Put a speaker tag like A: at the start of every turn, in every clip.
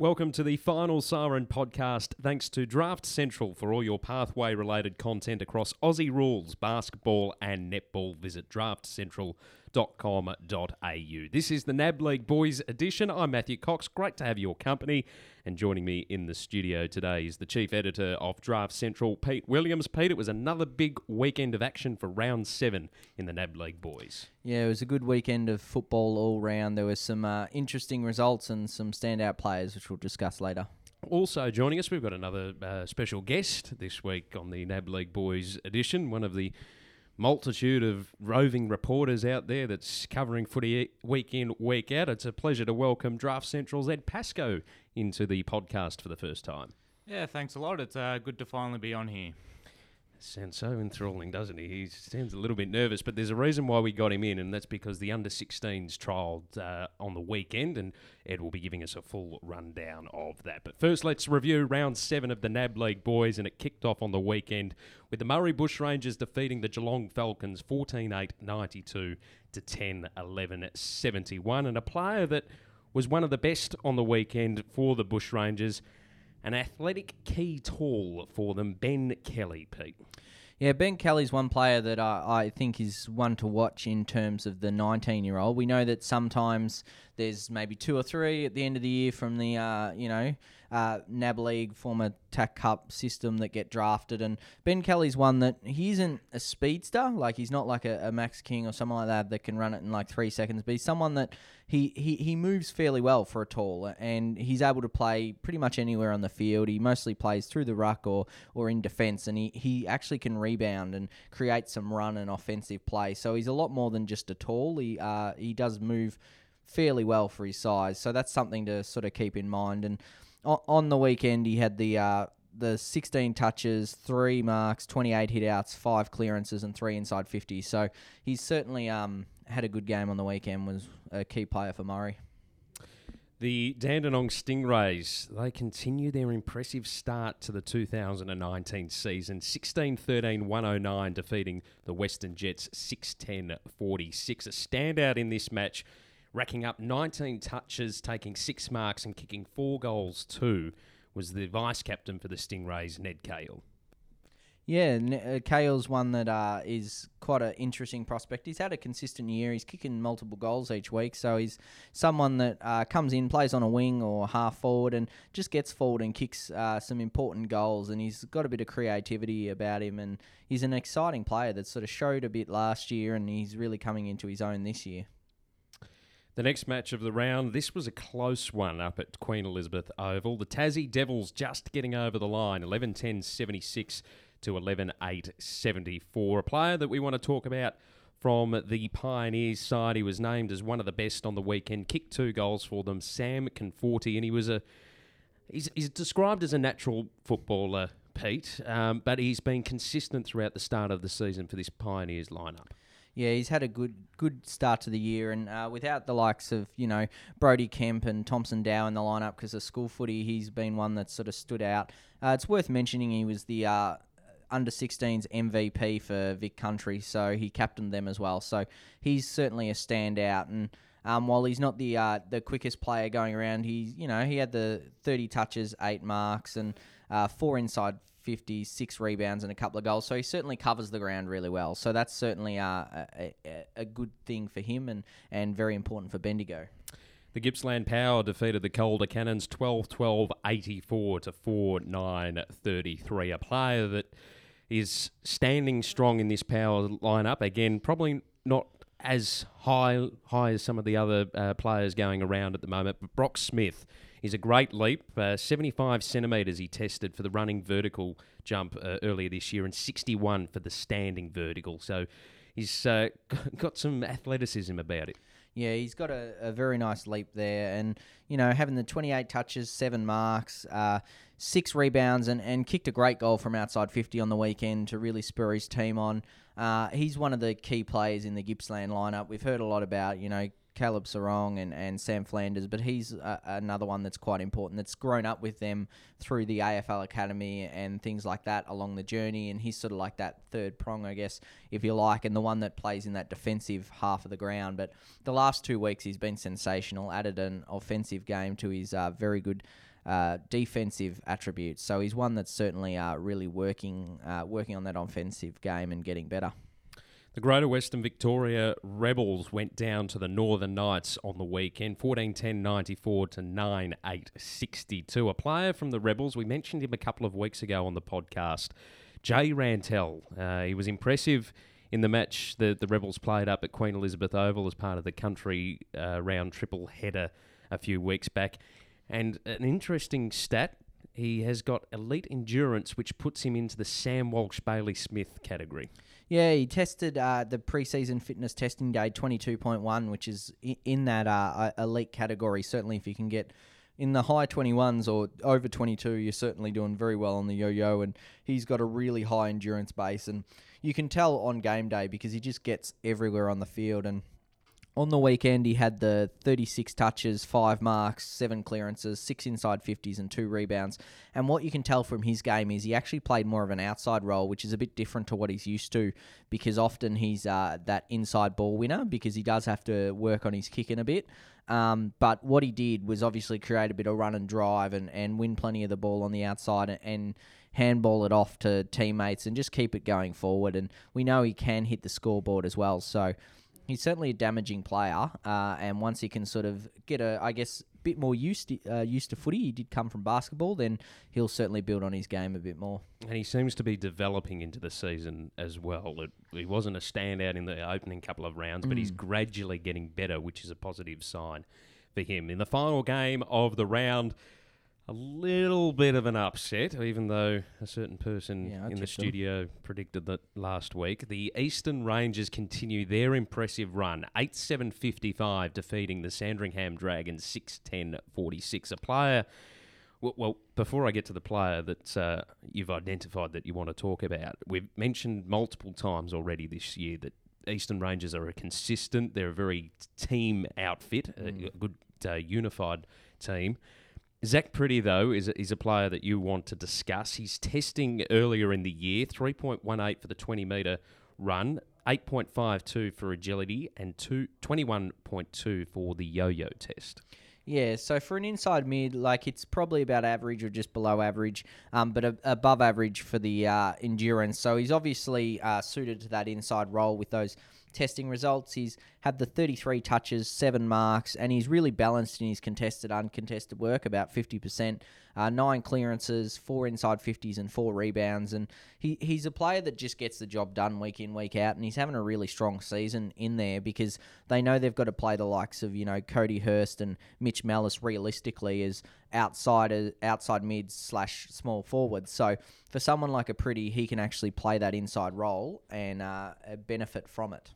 A: Welcome to the Final Siren podcast. Thanks to Draft Central for all your pathway related content across Aussie rules, basketball, and netball. Visit draftcentral.com.au. This is the NAB League Boys edition. I'm Matthew Cox. Great to have your company. And joining me in the studio today is the chief editor of Draft Central, Pete Williams. Pete, it was another big weekend of action for round seven in the NAB League Boys.
B: Yeah, it was a good weekend of football all round. There were some uh, interesting results and some standout players, which we'll discuss later.
A: Also joining us, we've got another uh, special guest this week on the NAB League Boys edition, one of the multitude of roving reporters out there that's covering footy week in, week out. It's a pleasure to welcome Draft Central's Ed Pascoe into the podcast for the first time.
C: Yeah, thanks a lot. It's uh, good to finally be on here.
A: Sounds so enthralling, doesn't he? He sounds a little bit nervous, but there's a reason why we got him in, and that's because the under 16s trialled uh, on the weekend, and Ed will be giving us a full rundown of that. But first, let's review round seven of the NAB League boys, and it kicked off on the weekend with the Murray Bushrangers defeating the Geelong Falcons 14 8 92 to 10 11 71. And a player that was one of the best on the weekend for the Bushrangers an athletic key tall for them, Ben Kelly, Pete.
B: Yeah, Ben Kelly's one player that I, I think is one to watch in terms of the 19 year old. We know that sometimes there's maybe two or three at the end of the year from the, uh, you know, uh, NAB League former TAC Cup system that get drafted. And Ben Kelly's one that he isn't a speedster, like he's not like a, a, Max King or someone like that that can run it in like three seconds, but he's someone that he, he, he moves fairly well for a tall and he's able to play pretty much anywhere on the field. He mostly plays through the ruck or, or in defence and he, he actually can rebound and create some run and offensive play. So he's a lot more than just a tall. He, uh, he does move fairly well for his size. So that's something to sort of keep in mind. And on the weekend, he had the uh, the 16 touches, three marks, 28 hitouts, five clearances, and three inside 50. So he's certainly um, had a good game on the weekend. Was a key player for Murray.
A: The Dandenong Stingrays, they continue their impressive start to the 2019 season. 16 13 109, defeating the Western Jets 6 10 46. A standout in this match racking up 19 touches, taking six marks, and kicking four goals too, was the vice captain for the Stingrays, Ned Cahill.
B: Yeah, uh, Cahill's one that uh, is quite an interesting prospect. He's had a consistent year. He's kicking multiple goals each week, so he's someone that uh, comes in, plays on a wing or half forward, and just gets forward and kicks uh, some important goals. And he's got a bit of creativity about him, and he's an exciting player that sort of showed a bit last year, and he's really coming into his own this year.
A: The next match of the round, this was a close one up at Queen Elizabeth Oval. The Tassie Devils just getting over the line, 11 10 76 to 11 8 74. A player that we want to talk about from the Pioneers side. He was named as one of the best on the weekend, kicked two goals for them, Sam Conforti, and he was a. He's, he's described as a natural footballer, Pete, um, but he's been consistent throughout the start of the season for this Pioneers lineup.
B: Yeah, he's had a good good start to the year, and uh, without the likes of you know Brodie Kemp and Thomson Dow in the lineup because of school footy, he's been one that sort of stood out. Uh, it's worth mentioning he was the uh, under 16s MVP for Vic Country, so he captained them as well. So he's certainly a standout, and um, while he's not the uh, the quickest player going around, he's you know he had the 30 touches, eight marks, and uh, four inside 50, six rebounds, and a couple of goals. So he certainly covers the ground really well. So that's certainly uh, a, a, good thing for him and, and very important for Bendigo.
A: The Gippsland Power defeated the Calder Cannons 12 12 84 to 4 9 33. A player that is standing strong in this power lineup. Again, probably not as high high as some of the other uh, players going around at the moment, but Brock Smith is a great leap. Uh, 75 centimetres he tested for the running vertical jump uh, earlier this year and 61 for the standing vertical. So he's uh, got some athleticism about it.
B: Yeah, he's got a, a very nice leap there. And, you know, having the 28 touches, seven marks, uh, six rebounds, and, and kicked a great goal from outside 50 on the weekend to really spur his team on. Uh, he's one of the key players in the Gippsland lineup. We've heard a lot about, you know, Caleb Serong and, and Sam Flanders, but he's another one that's quite important that's grown up with them through the AFL Academy and things like that along the journey. And he's sort of like that third prong, I guess, if you like, and the one that plays in that defensive half of the ground. But the last two weeks, he's been sensational, added an offensive game to his uh, very good uh, defensive attributes. So he's one that's certainly uh, really working uh, working on that offensive game and getting better.
A: The Greater Western Victoria Rebels went down to the Northern Knights on the weekend, 14 10 94 to 9 8 62. A player from the Rebels, we mentioned him a couple of weeks ago on the podcast, Jay Rantall. Uh, he was impressive in the match that the Rebels played up at Queen Elizabeth Oval as part of the country uh, round triple header a few weeks back. And an interesting stat he has got elite endurance, which puts him into the Sam Walsh Bailey Smith category.
B: Yeah, he tested uh, the preseason fitness testing day 22.1, which is in that uh, elite category. Certainly, if you can get in the high 21s or over 22, you're certainly doing very well on the yo yo. And he's got a really high endurance base. And you can tell on game day because he just gets everywhere on the field. And on the weekend, he had the 36 touches, five marks, seven clearances, six inside 50s, and two rebounds. And what you can tell from his game is he actually played more of an outside role, which is a bit different to what he's used to because often he's uh, that inside ball winner because he does have to work on his kicking a bit. Um, but what he did was obviously create a bit of run and drive and, and win plenty of the ball on the outside and, and handball it off to teammates and just keep it going forward. And we know he can hit the scoreboard as well. So he's certainly a damaging player. Uh, and once he can sort of get a, I guess, bit more used to, uh, used to footy, he did come from basketball, then he'll certainly build on his game a bit more.
A: And he seems to be developing into the season as well. It, he wasn't a standout in the opening couple of rounds, but he's gradually getting better, which is a positive sign for him. In the final game of the round, a little bit of an upset, even though a certain person
B: Yeah,
A: in the
B: tipped them.
A: studio predicted that last week. The Eastern Ranges continue their impressive run, 8 7 55, defeating the Sandringham Dragons 6 10 46. A player. Well, well, before I get to the player that uh, you've identified that you want to talk about, we've mentioned multiple times already this year that Eastern Ranges are a consistent, they're a very team outfit, a- a good uh, unified team. Zach Pretty, though, is a, is a player that you want to discuss. He's testing earlier in the year, 3.18 for the 20 metre run, 8.52 for agility, and two, 21.2 for the yo yo test.
B: Yeah, so for an inside mid, like it's probably about average or just below average, um, but a, above average for the uh, endurance. So he's obviously uh, suited to that inside role with those testing results. He's had the 33 touches, seven marks, and he's really balanced in his contested, uncontested work, about 50%. Uh, nine clearances, four inside 50s, and four rebounds. And he, he's a player that just gets the job done week in, week out. And he's having a really strong season in there because they know they've got to play the likes of, you know, Cody Hurst and Mitch Mellis realistically as outside, outside mids slash small forwards. So for someone like a Pretty, he can actually play that inside role and uh, benefit from it.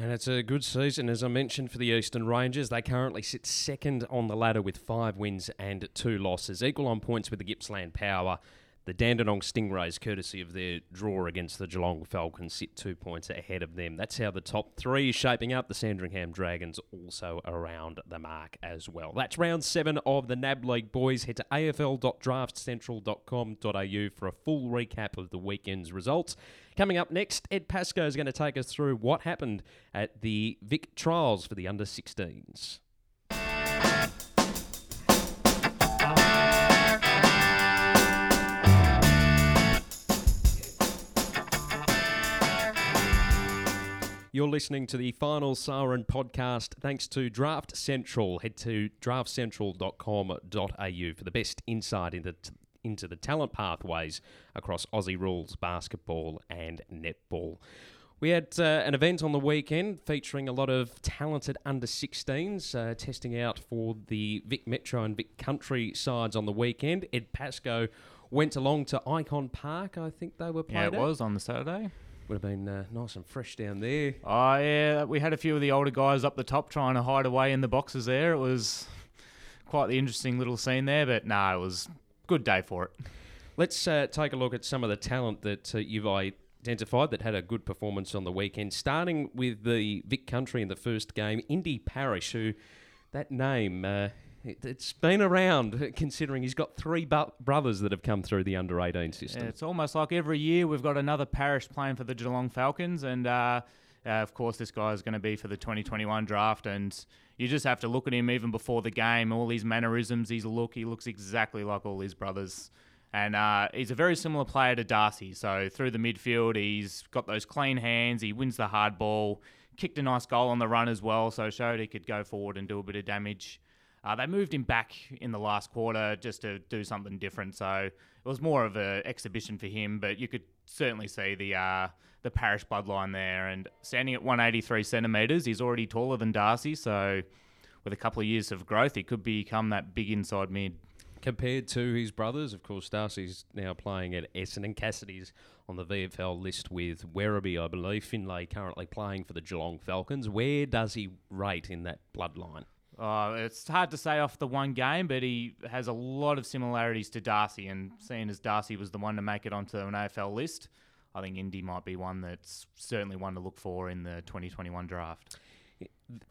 A: And it's a good season, as I mentioned, for the Eastern Ranges. They currently sit second on the ladder with five wins and two losses, equal on points with the Gippsland Power. The Dandenong Stingrays, courtesy of their draw against the Geelong Falcons, sit two points ahead of them. That's how the top three is shaping up. The Sandringham Dragons also around the mark as well. That's round seven of the NAB League boys. Head to afl.draftcentral.com.au for a full recap of the weekend's results. Coming up next, Ed Pascoe is going to take us through what happened at the Vic Trials for the under 16s. You're listening to the Final Siren podcast thanks to Draft Central. Head to draftcentral.com.au for the best insight into, into the talent pathways across Aussie rules, basketball, and netball. We had uh, an event on the weekend featuring a lot of talented under 16s uh, testing out for the Vic Metro and Vic Country sides on the weekend. Ed Pascoe went along to Icon Park, I think they were played
C: Yeah, it
A: at.
C: was on the Saturday.
A: Would have been uh, nice and fresh down there.
C: Oh, yeah, we had a few of the older guys up the top trying to hide away in the boxes there. It was quite the interesting little scene there, but no, it was good day for it.
A: Let's uh, take a look at some of the talent that uh, you've identified that had a good performance on the weekend. Starting with the Vic Country in the first game, Indy Parish, who that name uh, it, it's been around considering he's got three bu- brothers that have come through the under 18 system.
C: Yeah, it's almost like every year we've got another Parish playing for the Geelong Falcons, and uh, uh, of course this guy is going to be for the 2021 draft. And you just have to look at him even before the game. All his mannerisms, his look, he looks exactly like all his brothers. And uh, he's a very similar player to Darcy. So through the midfield, he's got those clean hands. He wins the hard ball. Kicked a nice goal on the run as well, so showed he could go forward and do a bit of damage. Uh, they moved him back in the last quarter just to do something different. So it was more of an exhibition for him, but you could certainly see the uh, the Parish bloodline there. And standing at 183 centimetres, he's already taller than Darcy. So with a couple of years of growth, he could become that big inside mid.
A: Compared to his brothers, of course, Darcy's now playing at Essendon. Cassidy's on the VFL list with Werribee, I believe. Finlay currently playing for the Geelong Falcons. Where does he rate in that bloodline?
C: Uh, it's hard to say off the one game, but he has a lot of similarities to Darcy. And seeing as Darcy was the one to make it onto an AFL list, I think Indy might be one that's certainly one to look for in the 2021 draft.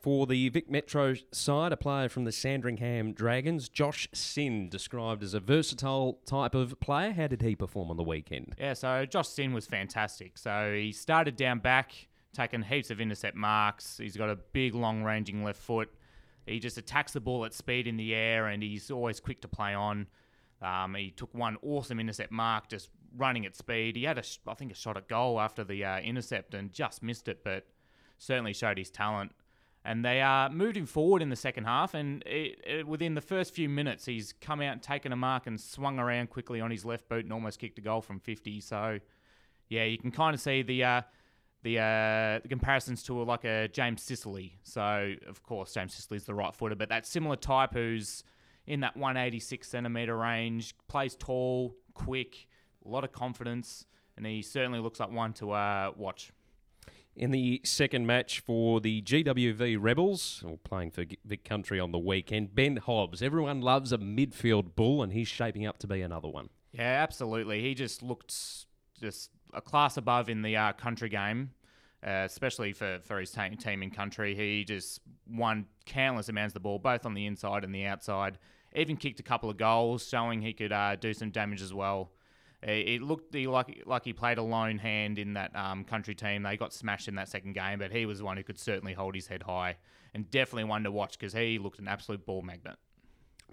A: For the Vic Metro side, a player from the Sandringham Dragons, Josh Sinn, described as a versatile type of player. How did he perform on the weekend?
C: Yeah, so Josh Sinn was fantastic. So he started down back, taking heaps of intercept marks. He's got a big, long ranging left foot. He just attacks the ball at speed in the air and he's always quick to play on. Um, he took one awesome intercept mark, just running at speed. He had, a, I think, a shot at goal after the uh, intercept and just missed it, but certainly showed his talent. And they uh, moved him forward in the second half, and it, it, within the first few minutes, he's come out and taken a mark and swung around quickly on his left boot and almost kicked a goal from 50. So, yeah, you can kind of see the uh, the, uh, the comparisons to like a James Sicily. So, of course, James Sicily's the right footer, but that similar type who's in that 186 centimeter range, plays tall, quick, a lot of confidence, and he certainly looks like one to uh, watch.
A: In the second match for the GWV Rebels, or playing for Vic Country on the weekend, Ben Hobbs. Everyone loves a midfield bull, and he's shaping up to be another one.
C: Yeah, absolutely. He just looked just a class above in the uh, country game, uh, especially for, for his team, team in country. He just won countless amounts of the ball, both on the inside and the outside. Even kicked a couple of goals, showing he could uh, do some damage as well. It looked like like he played a lone hand in that um, country team. They got smashed in that second game, but he was one who could certainly hold his head high and definitely one to watch because he looked an absolute ball magnet.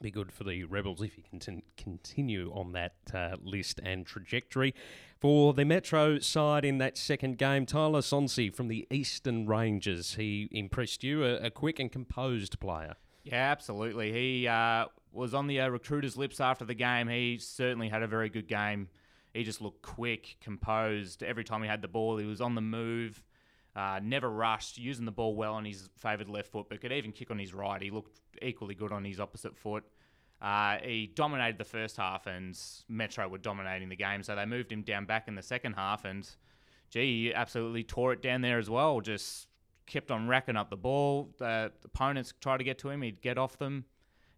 A: Be good for the Rebels if he can continue on that uh, list and trajectory. For the Metro side in that second game, Tyler Sonsie from the Eastern Ranges. He impressed you, a, a quick and composed player.
C: Yeah, absolutely. He uh, was on the uh, recruiter's lips after the game. He certainly had a very good game. He just looked quick, composed. Every time he had the ball, he was on the move, uh, never rushed, using the ball well on his favoured left foot, but could even kick on his right. He looked equally good on his opposite foot. Uh, he dominated the first half, and Metro were dominating the game, so they moved him down back in the second half, and gee, he absolutely tore it down there as well. Just kept on racking up the ball. The opponents tried to get to him, he'd get off them.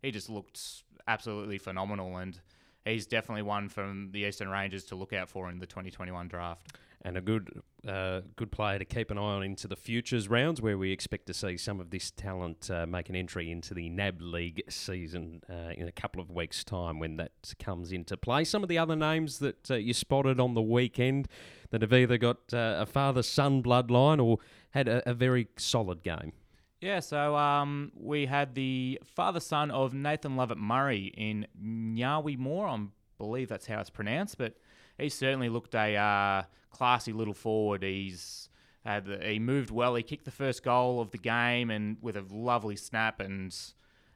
C: He just looked absolutely phenomenal, and he's definitely one from the Eastern Ranges to look out for in the 2021 draft.
A: And a good, uh, good player to keep an eye on into the futures rounds, where we expect to see some of this talent uh, make an entry into the NAB League season uh, in a couple of weeks' time when that comes into play. Some of the other names that uh, you spotted on the weekend that have either got uh, a father-son bloodline or had a, a very solid game.
C: Yeah, so um, we had the father son of Nathan Lovett Murray in Nyawi Moore. I believe that's how it's pronounced, but he certainly looked a uh, classy little forward. He's had the, he moved well. He kicked the first goal of the game and with a lovely snap, and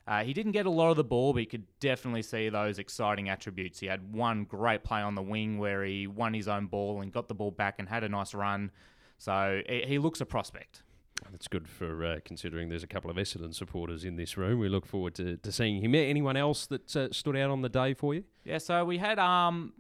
C: uh, he didn't get a lot of the ball, but you could definitely see those exciting attributes. He had one great play on the wing where he won his own ball and got the ball back and had a nice run. So he, he looks a prospect.
A: That's good for uh, considering there's a couple of Essendon supporters in this room. We look forward to, to seeing him. Anyone else that uh, stood out on the day for you?
C: Yeah, so we had um,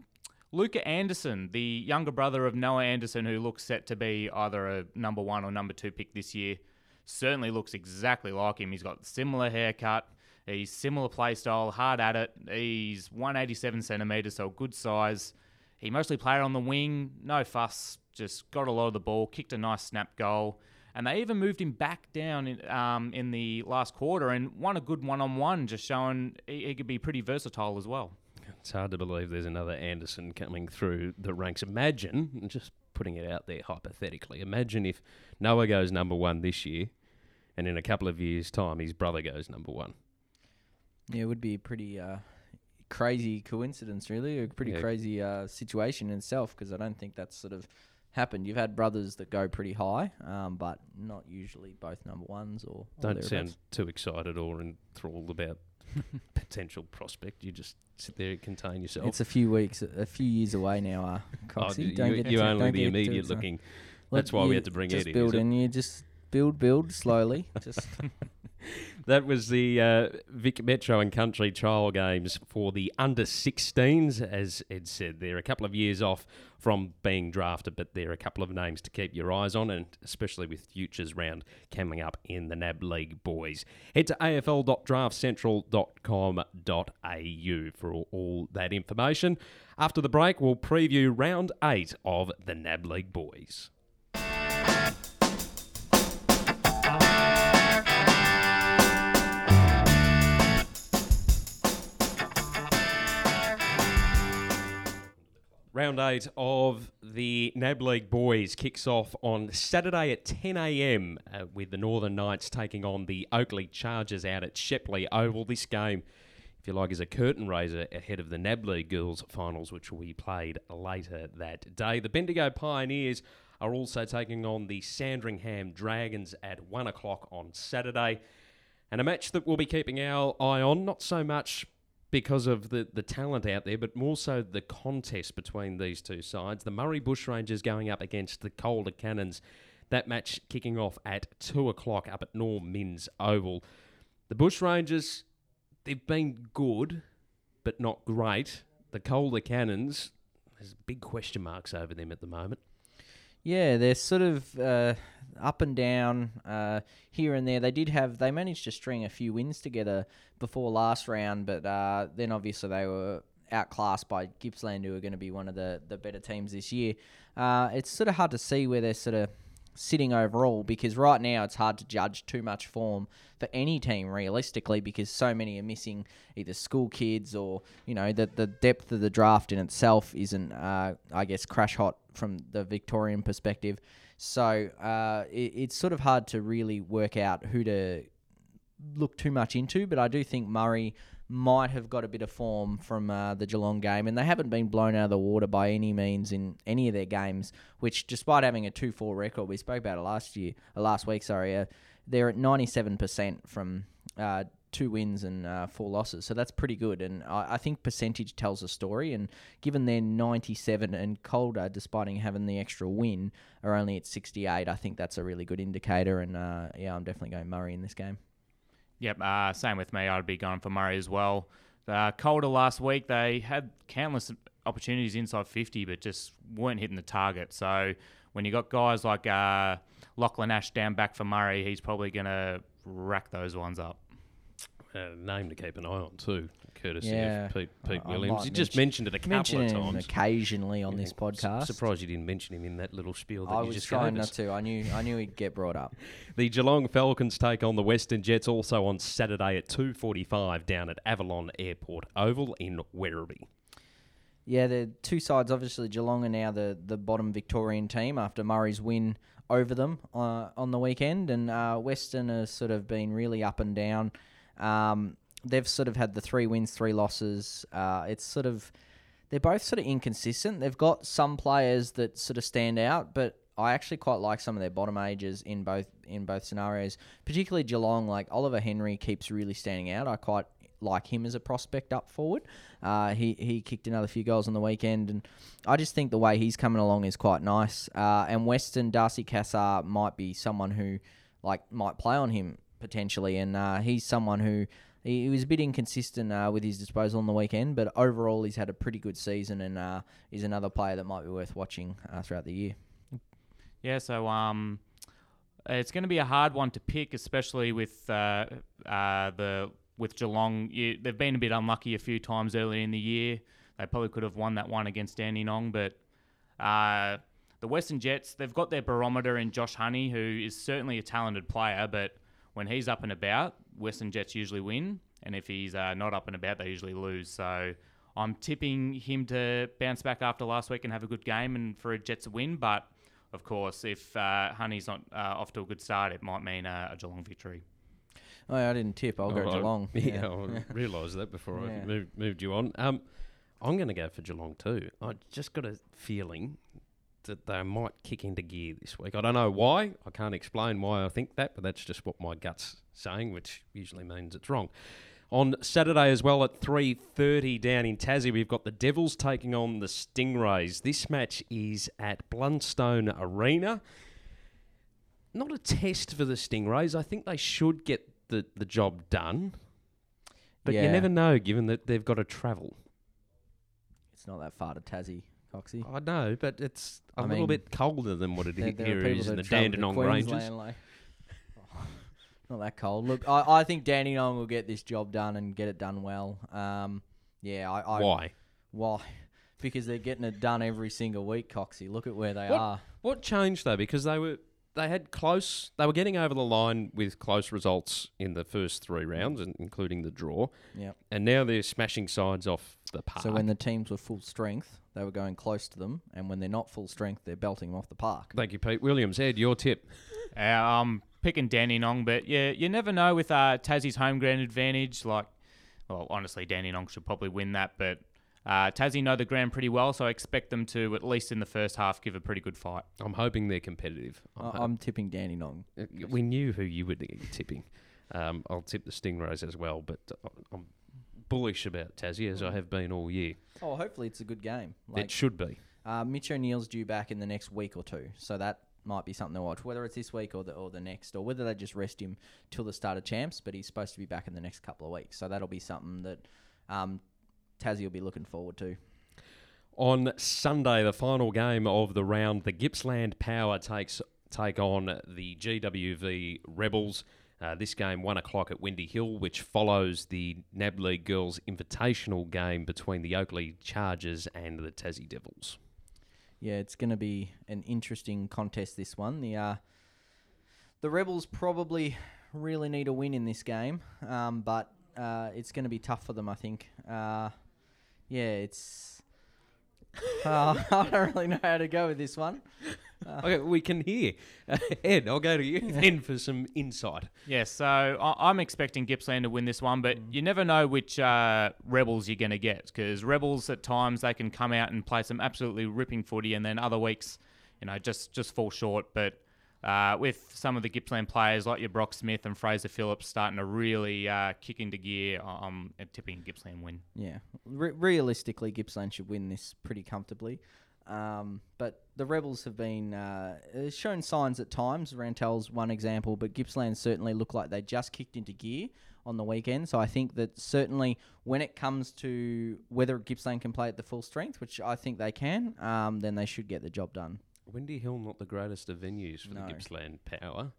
C: Luca Anderson, the younger brother of Noah Anderson, who looks set to be either a number one or number two pick this year. Certainly looks exactly like him. He's got similar haircut. He's similar play style, hard at it. He's 187 centimetres, so good size. He mostly played on the wing, no fuss, just got a lot of the ball, kicked a nice snap goal and they even moved him back down in, um, in the last quarter and won a good one on one, just showing he, he, could be pretty versatile as well.
A: It's hard to believe there's another Anderson coming through the ranks. Imagine, just putting it out there hypothetically, imagine if Noah goes number one this year and in a couple of years' time, his brother goes number one.
B: Yeah, it would be a pretty uh, crazy coincidence, really, a pretty
A: Yeah.
B: crazy uh, situation in itself. Because I don't think that's sort of happened. You've had brothers that go pretty high, um, but not usually both number ones or. or
A: Don't sound too excited or enthralled about potential prospect. You just sit there and contain yourself.
B: It's a few weeks, a few years away now, uh,
A: Oh,
B: Coxie.
A: you,
B: don't
A: you,
B: get
A: you
B: too-
A: only
B: don't
A: the immediate looking.
B: Look,
A: That's why we had to bring
B: just
A: Ed in,
B: build and you just build, build slowly. Just
A: That was the uh, Vic Metro and Country trial games for the under 16s. As Ed said, they're a couple of years off from being drafted, but there are a couple of names to keep your eyes on, and especially with futures round coming up in the NAB League boys. Head to afl.draftcentral.com.au for all, that information. After the break, we'll preview round eight of the NAB League boys. Round eight of the NAB League boys kicks off on Saturday at 10 a.m. Uh, with the Northern Knights taking on the Oakleigh Chargers out at Shepley Oval. This game, if you like, is a curtain raiser ahead of the NAB League girls finals, which will be played later that day. The Bendigo Pioneers are also taking on the Sandringham Dragons at 1 o'clock on Saturday. And a match that we'll be keeping our eye on, not so much because of the, the talent out there, but more so the contest between these two sides. The Murray Bushrangers going up against the Calder Cannons. That match kicking off at 2 o'clock up at Norm Minns Oval. The Bushrangers, they've been good, but not great. The Calder Cannons, there's big question marks over them at the moment.
B: Yeah, they're sort of uh, up and down uh, here and there. They did have, they managed to string a few wins together before last round, but uh, then obviously they were outclassed by Gippsland, who are going to be one of the, the better teams this year. Uh, it's sort of hard to see where they're sort of sitting overall because right now it's hard to judge too much form for any team realistically because so many are missing either school kids or you know the the depth of the draft in itself isn't uh, I guess crash hot from the Victorian perspective so uh, it, it's sort of hard to really work out who to look too much into but I do think Murray might have got a bit of form from uh, the Geelong game, and they haven't been blown out of the water by any means in any of their games. Which, despite having a two-four record, we spoke about it last year, uh, last week. Sorry, uh, they're at ninety-seven percent from uh, two wins and uh, four losses, so that's pretty good. And I, I think percentage tells a story. And given they're ninety-seven and Calder, despite having the extra win, are only at sixty-eight, I think that's a really good indicator. And uh, yeah, I'm definitely going Murray in this game.
C: Yep, uh, same with me. I'd be going for Murray as well. Uh, Calder last week, they had countless opportunities inside 50, but just weren't hitting the target. So when you got guys like uh, Lachlan Ash down back for Murray, he's probably going to rack those ones up.
A: A name to keep an eye on too, courtesy
B: Yeah.
A: of Pete, Pete
B: I- I
A: Williams.
B: might
A: You just
B: mention-
A: mentioned it a couple
B: Mention
A: of
B: him
A: times.
B: occasionally on this
A: Yeah,
B: podcast.
A: su- Surprised you didn't mention him in that little spiel that
B: I
A: you
B: was
A: just
B: trying
A: gave
B: not
A: us.
B: to. I knew I knew he'd get brought up.
A: The Geelong Falcons take on the Western Jets also on Saturday at 2.45 down at Avalon Airport Oval in Werribee.
B: Yeah, the two sides. Obviously, Geelong are now the, the bottom Victorian team after Murray's win over them uh, on the weekend, and uh, Western has sort of been really up and down. Um, they've sort of had the three wins, three losses. Uh, it's sort of they're both sort of inconsistent. They've got some players that sort of stand out, but I actually quite like some of their bottom ages in both in both scenarios. Particularly Geelong, like Oliver Henry keeps really standing out. I quite like him as a prospect up forward. Uh, he he kicked another few goals on the weekend, and I just think the way he's coming along is quite nice. Uh, and Western Darcy Cassar might be someone who like might play on him potentially, and uh, he's someone who. He, was a bit inconsistent uh, with his disposal on the weekend, but overall he's had a pretty good season and uh, is another player that might be worth watching uh, throughout the year.
C: Yeah, so um, it's going to be a hard one to pick, especially with uh, uh, the with Geelong. You, they've been a bit unlucky a few times early in the year. They probably could have won that one against Dandenong, but uh, the Western Jets they've got their barometer in Josh Honey, who is certainly a talented player, but when he's up and about, Western Jets usually win, and if he's uh, not up and about, they usually lose. So. I'm tipping him to bounce back after last week and have a good game and for a Jets win, but of course, if uh, Honey's not uh, off to a good start, it might mean uh, a Geelong victory.
B: Oh, I didn't tip. I'll go
A: Oh, I-
B: Geelong.
A: Yeah, I realised that before
B: Yeah.
A: I moved, moved you on. Um, I'm going to go for Geelong too. I just got a feeling that they might kick into gear this week. I don't know why. I can't explain why I think that, but that's just what my gut's saying, which usually means it's wrong. On Saturday as well at 3:30 down in Tassie, we've got the Devils taking on the Stingrays. This match is at Blundstone Arena. Not a test for the Stingrays. I think they should get the, the job done. But you never know, given that they've got to travel.
B: It's not that far to Tassie, Coxie.
A: I know, but it's a
B: I
A: little
B: mean,
A: bit colder than what it
B: There, there
A: here
B: are
A: in the Dandenong Ranges.
B: Like, Oh, not that cold. Look, I, I think Dandenong will get this job done and get it done well. Um, yeah, I, I
A: Why?
B: Why? Because they're getting it done every single week, Coxie. Look at where they
A: What-
B: are.
A: What changed though? Because they were they had close. They were getting over the line with close results in the first three rounds, and including the draw.
B: Yep.
A: And now they're smashing sides off the park.
B: So when the teams were full strength, they were going close to them, and when they're not full strength, they're belting them off the park.
A: Thank you, Pete Williams. Ed, your tip.
C: Uh, I'm picking Dandenong, but yeah, you never know with uh, Tassie's home ground advantage. Like, well, honestly, Dandenong should probably win that, but uh, Tassie know the ground pretty well, so I expect them to, at least in the first half, give a pretty good fight.
A: I'm hoping they're competitive. I'm
B: I-
A: ho-
B: I'm tipping Dandenong.
A: we knew who you would be tipping. Um, I'll tip the Stingrays as well, but uh, I'm bullish about Tassie as I have been all year.
B: Oh, hopefully it's a good game.
A: it should be.
B: uh, Mitch O'Neill's due back in the next week or two, so that might be something to watch. Whether it's this week or the or the next, or whether they just rest him till the start of champs, but he's supposed to be back in the next couple of weeks, so that'll be something that um, Tassie will be looking forward to.
A: On Sunday, the final game of the round, the Gippsland Power takes take on the GWV Rebels. Uh, this game one o'clock at Windy Hill, which follows the NAB League Girls Invitational game between the Oakleigh Chargers and the Tassie Devils.
B: Yeah, it's going to be an interesting contest. This one, the uh, the Rebels probably really need a win in this game, um, but uh, it's going to be tough for them. I think. Uh, yeah, it's. Uh, I don't really know how to go with this one.
A: Okay, we can hear. Ed, I'll go to you then for some insight.
C: Yeah, so I- I'm expecting Gippsland to win this one, but you never know which uh, Rebels you're going to get because Rebels at times they can come out and play some absolutely ripping footy, and then other weeks, you know, just just fall short. But uh, with some of the Gippsland players like your Brock Smith and Fraser Phillips starting to really uh, kick into gear, I'm tipping Gippsland win.
B: Yeah, Re- realistically, Gippsland should win this pretty comfortably. Um, but the Rebels have been uh, uh, shown signs at times. Rantall's one example, but Gippsland certainly look like they just kicked into gear on the weekend. So I think that certainly when it comes to whether Gippsland can play at the full strength, which I think they can, um, then they should get the job done.
A: Windy Hill, not the greatest of venues for
B: No.
A: the Gippsland Power,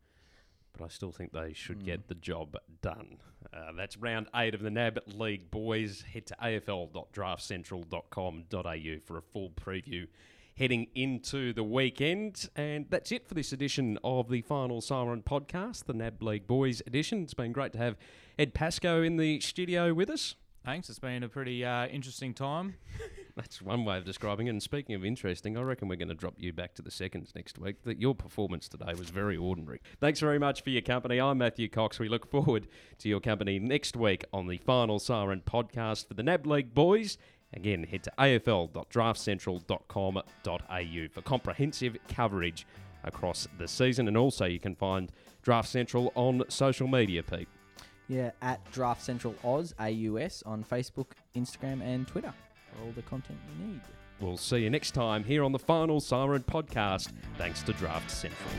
A: but I still think they should get the job done. Uh, that's round eight of the NAB League boys. Head to afl.draftcentral.com.au for a full preview heading into the weekend. And that's it for this edition of the Final Siren podcast, the NAB League boys edition. It's been great to have Ed Pascoe in the studio with us.
C: Thanks. It's been a pretty uh, interesting time.
A: That's one way of describing it. And speaking of interesting, I reckon we're going to drop you back to the seconds next week. That your performance today was very ordinary. Thanks very much for your company. I'm Matthew Cox. We look forward to your company next week on the Final Siren podcast for the NAB League boys. Again, head to afl.draftcentral.com.au for comprehensive coverage across the season. And also, you can find Draft Central on social media, Pete.
B: Yeah, at Draft Central Oz AUS on Facebook, Instagram, and Twitter all the content you need.
A: We'll see you next time here on the Final Siren podcast, thanks to Draft Central.